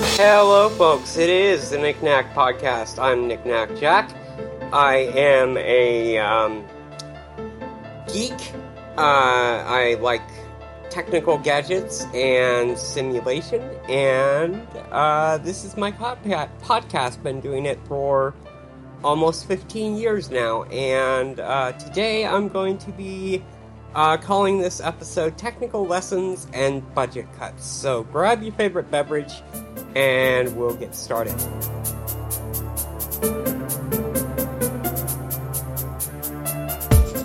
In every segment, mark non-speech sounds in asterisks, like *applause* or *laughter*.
Hello, folks. It is the Nick Knack Podcast. I'm Nicnacjak. I am a um, geek. Uh, I like technical gadgets and simulation, and uh, this is my podca- podcast. Been doing it for almost 15 years now, and uh, today I'm going to be uh, calling this episode Technical Lessons and Budget Cuts. So grab your favorite beverage and we'll get started.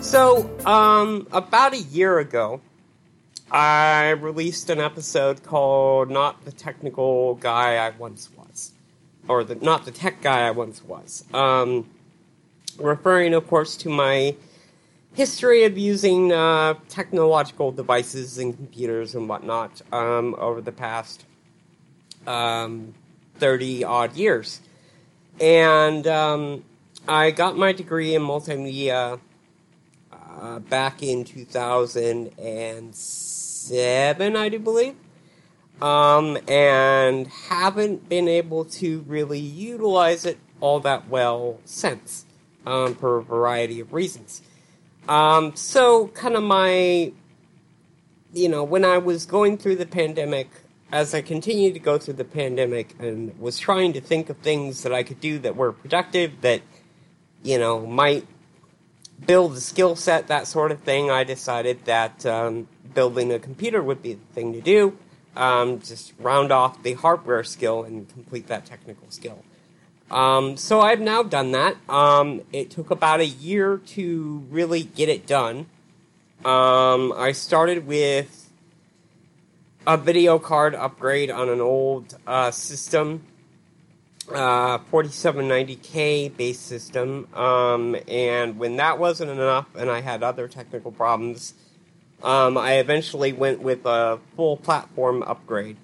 So, um, about a year ago, I released an episode called Not the Technical Guy I Once Was. Or the, Not the Tech Guy I Once Was. Um, referring, of course, to my history of using uh, technological devices and computers and whatnot um, over the past um, 30 odd years. And um, I got my degree in multimedia uh, back in 2007, I do believe. Um, and haven't been able to really utilize it all that well since, um, for a variety of reasons. Um, so, kind of my, you know, when I was going through the pandemic, as I continued to go through the pandemic and was trying to think of things that I could do that were productive, that, you know, might build a skill set, that sort of thing, I decided that um, building a computer would be the thing to do. Um, just round off the hardware skill and complete that technical skill. Um, so I've now done that. Um, it took about a year to really get it done. Um, I started with a video card upgrade on an old uh, system, uh, 4790K base system, um, and when that wasn't enough, and I had other technical problems, um, I eventually went with a full platform upgrade.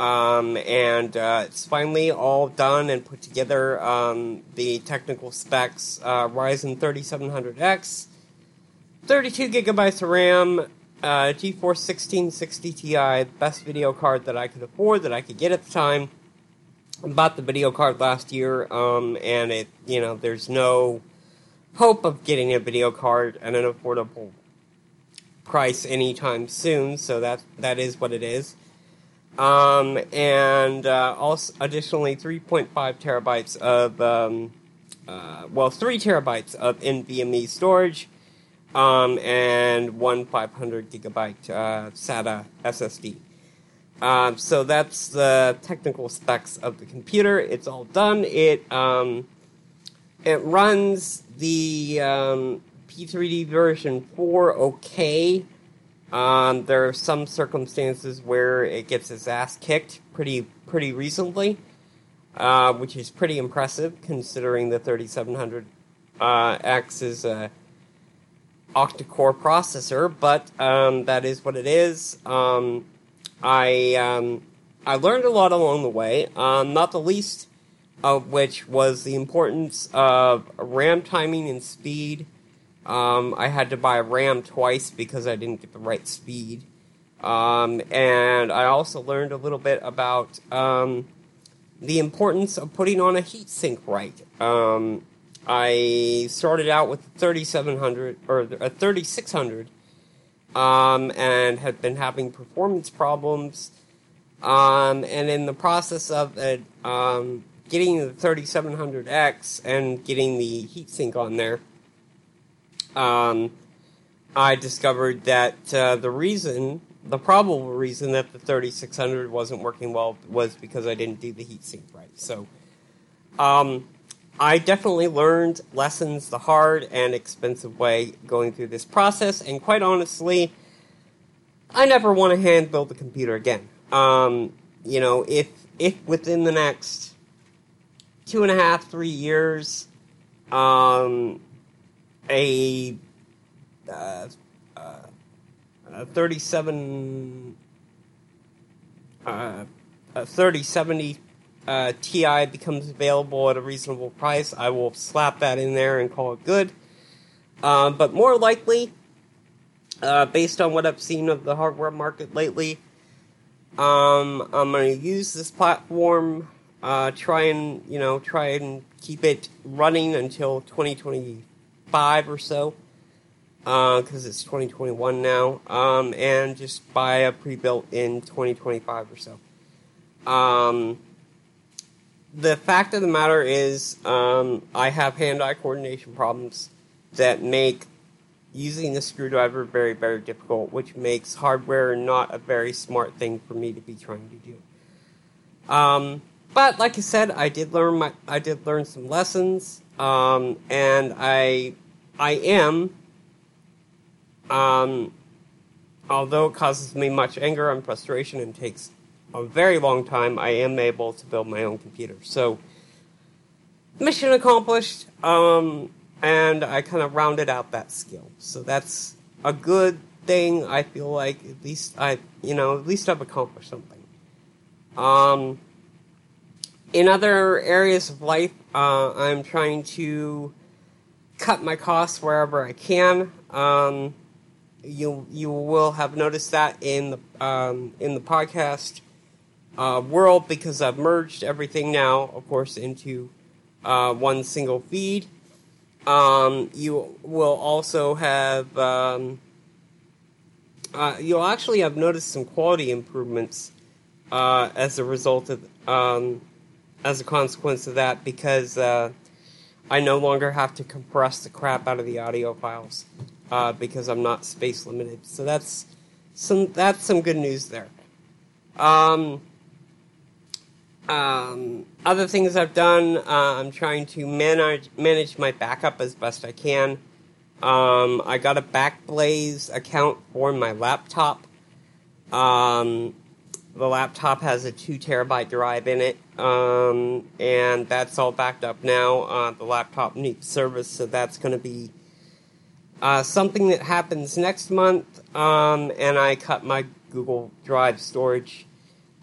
Um, and uh, it's finally all done and put together. Um, the technical specs uh, Ryzen 3700X, 32 gigabytes of RAM, uh, GeForce 1660 Ti, best video card that I could afford, that I could get at the time. I bought the video card last year, um, and it, you know, there's no hope of getting a video card at an affordable price anytime soon, so that that is what it is. Um, and uh, also, additionally, 3.5 terabytes of, um, uh, well, 3 terabytes of NVMe storage, um, and one 500 gigabyte uh, SATA SSD. Um, so that's the technical specs of the computer. It's all done. It um, it runs the um, P3D version 4 okay. Um, there are some circumstances where it gets its ass kicked pretty pretty recently, uh, which is pretty impressive considering the 3700 uh, X is a octa-core processor. But um, that is what it is. Um, I um, I learned a lot along the way, um, not the least of which was the importance of RAM timing and speed. Um, I had to buy RAM twice because I didn't get the right speed. Um, and I also learned a little bit about um, the importance of putting on a heatsink right. Um, I started out with a 3700 or a 3600 um, and had been having performance problems. Um, and in the process of getting the 3700X and getting the heatsink on there, um, I discovered that uh, the reason, the probable reason that the 3600 wasn't working well was because I didn't do the heatsink right. So, um, I definitely learned lessons the hard and expensive way going through this process, and quite honestly, I never want to hand build a computer again. Um, you know, if if within the next two and a half, three years, um, a, uh, uh, a 37 uh, a 3070 uh, Ti becomes available at a reasonable price, I will slap that in there and call it good. Uh, but more likely, uh, based on what I've seen of the hardware market lately, Um, I'm going to use this platform, uh, try and, you know, try and keep it running until 2025 or so, because uh, it's 2021 now, um, and just buy a pre-built in 2025 or so. Um, the fact of the matter is, um, I have hand-eye coordination problems that make using the screwdriver very, very difficult, which makes hardware not a very smart thing for me to be trying to do. Um, but like I said, I did learn my, I did learn some lessons, um, and I, I am, um, although it causes me much anger and frustration and takes a very long time, I am able to build my own computer. So, mission accomplished. Um, and I kind of rounded out that skill. So that's a good thing. I feel like at least I, you know, at least I've accomplished something. Um, in other areas of life, uh, I'm trying to cut my costs wherever I can. Um, you you will have noticed that in the um, in the podcast uh, world because I've merged everything now, of course, into uh, one single feed. Um, you will also have um, uh, you'll actually have noticed some quality improvements uh, as a result of um, as a consequence of that because uh, I no longer have to compress the crap out of the audio files uh, because I'm not space limited. So that's some that's some good news there. Um, um, other things I've done, uh, I'm trying to manage manage my backup as best I can. Um, I got a Backblaze account for my laptop. Um, the laptop has a two terabyte drive in it, um, and that's all backed up now. Uh, the laptop needs service, so that's going to be uh, something that happens next month. Um, and I cut my Google Drive storage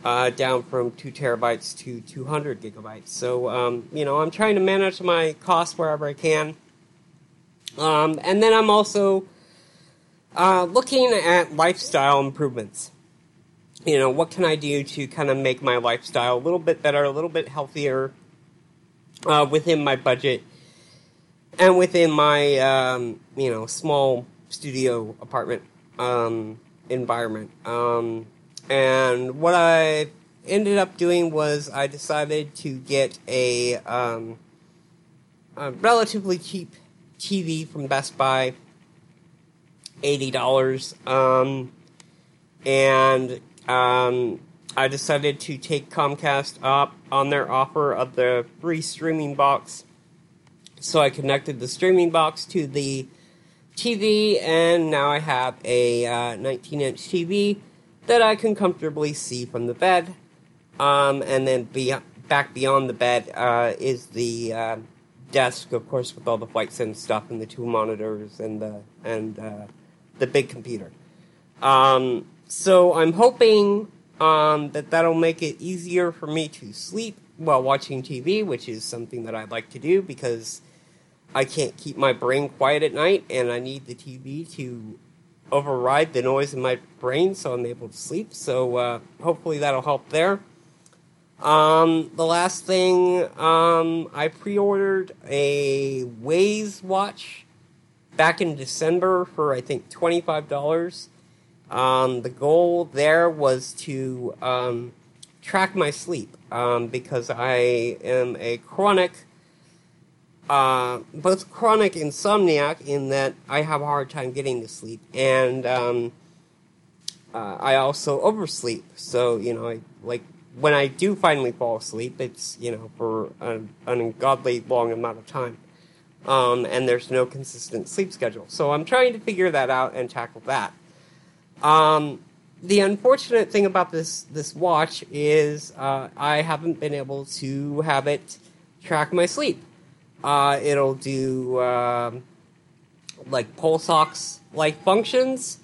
uh, down from two terabytes to 200 gigabytes. So, um, you know, I'm trying to manage my costs wherever I can. Um, and then I'm also uh, looking at lifestyle improvements. You know, what can I do to kind of make my lifestyle a little bit better, a little bit healthier uh, within my budget and within my, um, you know, small studio apartment um, environment. Um, and what I ended up doing was I decided to get a, um, a relatively cheap TV from Best Buy, eighty dollars, um, and um, I decided to take Comcast up on their offer of the free streaming box. So I connected the streaming box to the TV, and now I have a uh, 19 inch TV that I can comfortably see from the bed. Um, and then be, back beyond the bed uh, is the uh, desk, of course, with all the flight and stuff, and the two monitors and the and uh, the big computer. Um, so I'm hoping um, that that'll make it easier for me to sleep while watching TV, which is something that I like to do because I can't keep my brain quiet at night, and I need the TV to override the noise in my brain so I'm able to sleep. So uh, hopefully that'll help there. Um, the last thing, um, I pre-ordered a Wyze watch back in December for I think twenty five dollars. Um, the goal there was to um, track my sleep um, because I am a chronic uh, both chronic insomniac in that I have a hard time getting to sleep, and um, uh, I also oversleep. So you know, I, like when I do finally fall asleep, it's you know for an, an ungodly long amount of time, um, and there's no consistent sleep schedule. So I'm trying to figure that out and tackle that. Um, the unfortunate thing about this this watch is uh, I haven't been able to have it track my sleep. Uh, it'll do um, like pulse ox like functions.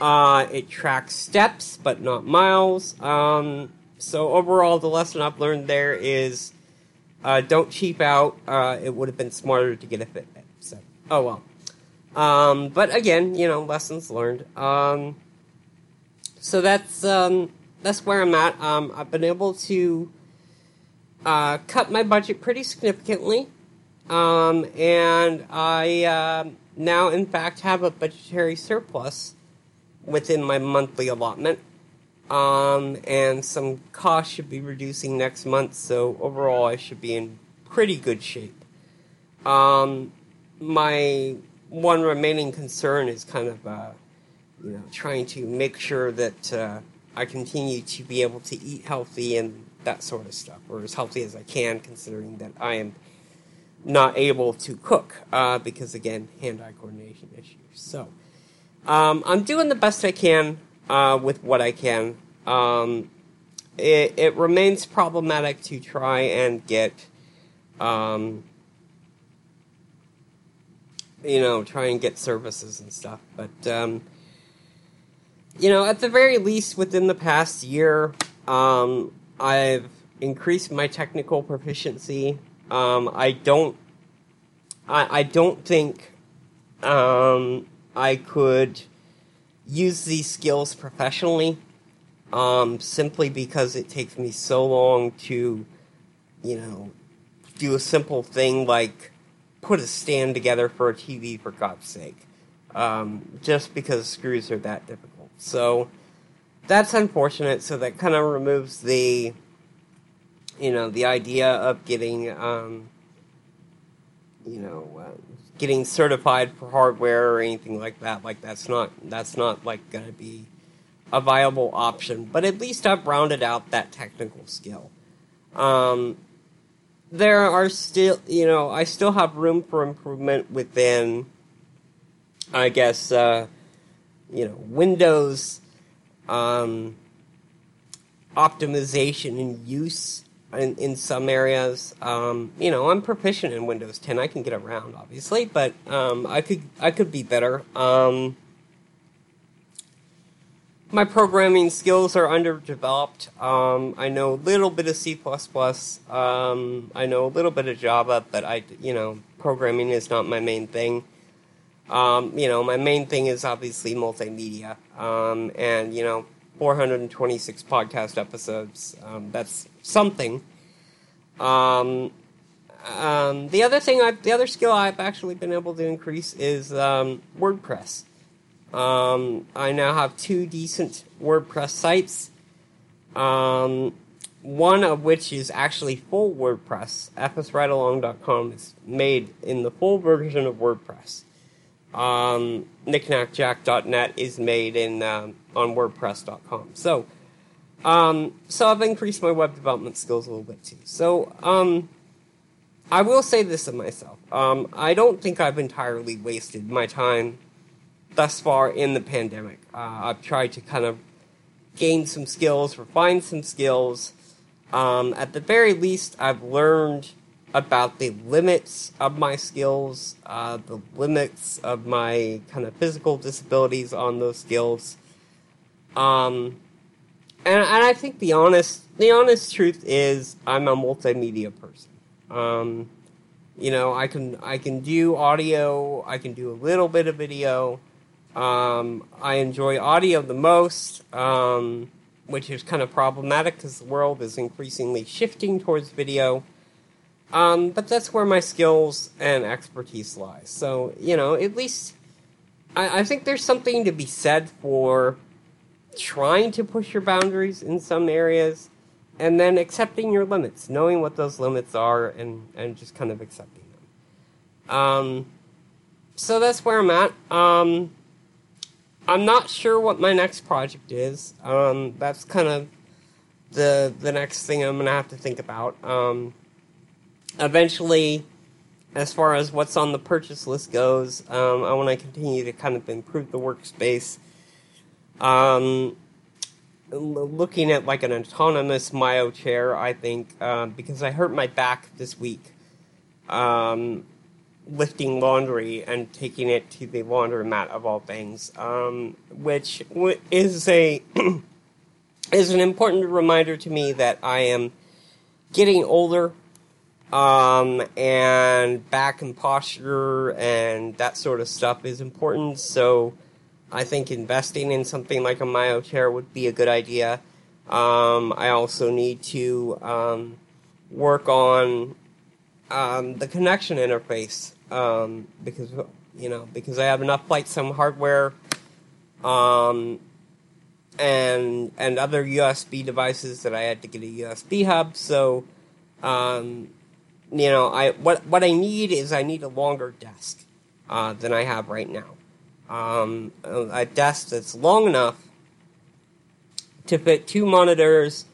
Uh, it tracks steps, but not miles. Um, so overall, the lesson I've learned there is uh, don't cheap out. Uh, it would have been smarter to get a Fitbit. So, oh well. Um, but again, you know, lessons learned. So that's um, that's where I'm at. Um, I've been able to uh, cut my budget pretty significantly, um, and I uh, now, in fact, have a budgetary surplus within my monthly allotment. Um, and some costs should be reducing next month, so overall, I should be in pretty good shape. Um, my one remaining concern is kind of, uh, you know, trying to make sure that uh, I continue to be able to eat healthy and that sort of stuff, or as healthy as I can, considering that I am not able to cook uh, because, again, hand-eye coordination issues. So, um, I'm doing the best I can uh, with what I can. Um, it, it remains problematic to try and get um, you know, try and get services and stuff. But, um, you know, at the very least, within the past year, um, I've increased my technical proficiency. Um, I don't, I, I don't think um, I could use these skills professionally, um, simply because it takes me so long to, you know, do a simple thing like put a stand together for a TV for God's sake. Um, just because screws are that difficult. So that's unfortunate. So that kind of removes the, you know, the idea of getting, um, you know, uh, getting certified for hardware or anything like that. Like that's not that's not like going to be a viable option. But at least I've rounded out that technical skill. Um, there are still, you know, I still have room for improvement within, I guess, uh, you know, Windows um, optimization and use in, in some areas. Um, you know, I'm proficient in Windows 10. I can get around, obviously, but um, I could I could be better. Um, my programming skills are underdeveloped. Um, I know a little bit of C++. Um, I know a little bit of Java, but I, you know, programming is not my main thing. Um, you know, my main thing is obviously multimedia. Um, and, you know, 426 podcast episodes. Um, that's something. Um, the other thing, I, the other skill I've actually been able to increase is WordPress. Um, I now have two decent WordPress sites. Um, one of which is actually full WordPress. fsridealong.com is made in the full version of WordPress. Um, nicnacjak.net is made in um, on WordPress.com. So, um, so I've increased my web development skills a little bit too. So, um, I will say this of myself. Um, I don't think I've entirely wasted my time thus far in the pandemic. Uh, I've tried to kind of gain some skills, refine some skills. Um, at the very least, I've learned about the limits of my skills, uh, the limits of my kind of physical disabilities on those skills. Um, and, and I think the honest, the honest truth is, I'm a multimedia person. Um, you know, I can I can do audio, I can do a little bit of video, um, I enjoy audio the most, um, which is kind of problematic because the world is increasingly shifting towards video. Um, but that's where my skills and expertise lie. So, you know, at least I, I think there's something to be said for trying to push your boundaries in some areas and then accepting your limits, knowing what those limits are and, and just kind of accepting them. Um, so that's where I'm at. Um, I'm not sure what my next project is. Um, that's kind of the the next thing I'm gonna have to think about. Um, eventually, as far as what's on the purchase list goes, um, I want to continue to kind of improve the workspace. Um, looking at like an autonomous Myo chair, I think uh, because I hurt my back this week. Um, lifting laundry and taking it to the laundromat of all things, um, which is a *clears throat* is an important reminder to me that I am getting older, um, and back and posture and that sort of stuff is important. So I think investing in something like a Myo chair would be a good idea. Um, I also need to um, work on um, the connection interface um, because you know because I have enough FlightSim hardware um, and and other USB devices that I had to get a USB hub. So um, you know I what what I need is I need a longer desk uh, than I have right now. Um, a desk that's long enough to fit two monitors,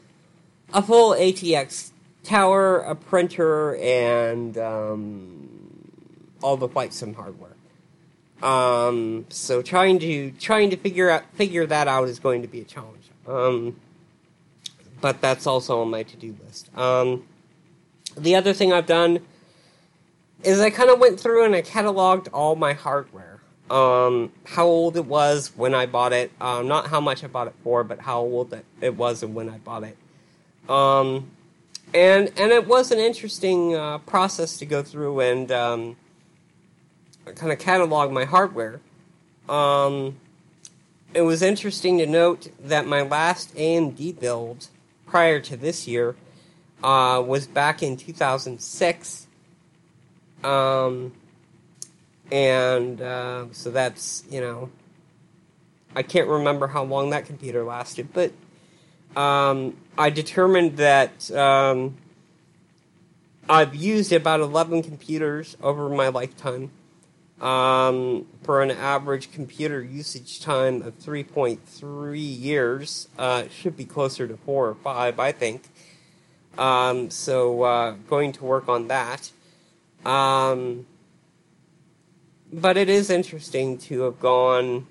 a full ATX tower, a printer, and um, all the FlightSim hardware. Um, so trying to trying to figure out figure that out is going to be a challenge. Um, but that's also on my to do list. Um, the other thing I've done is I kind of went through and I cataloged all my hardware. Um, how old it was when I bought it, um, not how much I bought it for, but how old it, was and when I bought it. Um, and and it was an interesting uh, process to go through and um, kind of catalog my hardware. Um, it was interesting to note that my last AMD build prior to this year uh, was back in 2006. Um, and uh, so that's, you know, I can't remember how long that computer lasted, but um, I determined that um, I've used about 11 computers over my lifetime um, for an average computer usage time of 3.3 years. Uh, should be closer to 4 or 5, I think. Um, so, uh, going to work on that. Um, but it is interesting to have gone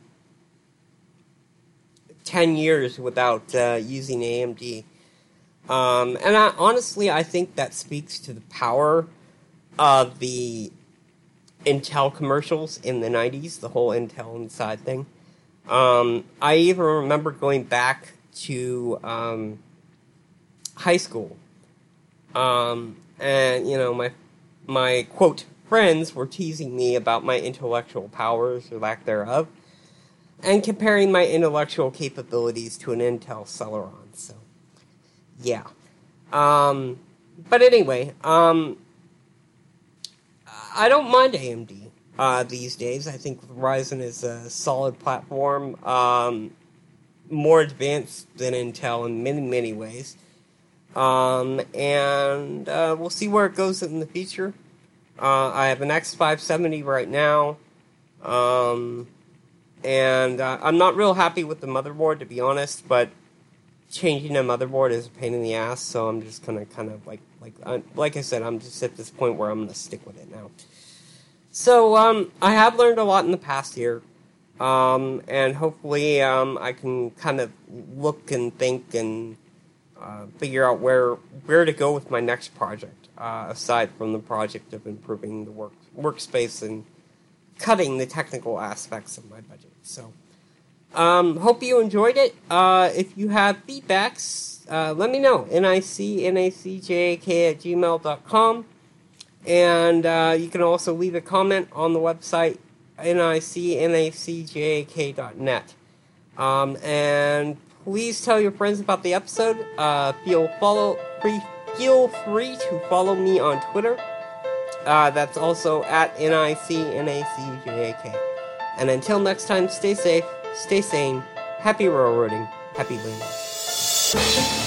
10 years without uh, using AMD. Um, and I, honestly, I think that speaks to the power of the Intel commercials in the 90s, the whole Intel Inside thing. Um, I even remember going back to um, high school. Um, and, you know, my, my quote, friends were teasing me about my intellectual powers or lack thereof and comparing my intellectual capabilities to an Intel Celeron. So, yeah. Um, but anyway, um, I don't mind AMD uh, these days. I think Ryzen is a solid platform, um, more advanced than Intel in many, many ways. Um, and uh, we'll see where it goes in the future. Uh, I have an X570 right now. Um, and uh, I'm not real happy with the motherboard, to be honest, but changing a motherboard is a pain in the ass, so I'm just gonna kind of like like uh, like I said, I'm just at this point where I'm gonna stick with it now. So um, I have learned a lot in the past year, um, and hopefully um, I can kind of look and think and uh, figure out where where to go with my next project, uh, aside from the project of improving the work workspace and cutting the technical aspects of my budget. So. Um, hope you enjoyed it. Uh, if you have feedbacks, uh, let me know. nicnacjk at gmail.com. And uh, you can also leave a comment on the website, nicnacjak.net. Um, and please tell your friends about the episode. Uh, feel follow free, feel free to follow me on Twitter. Uh, that's also at nicnacjk. And until next time, stay safe stay sane, happy railroading, happy landing.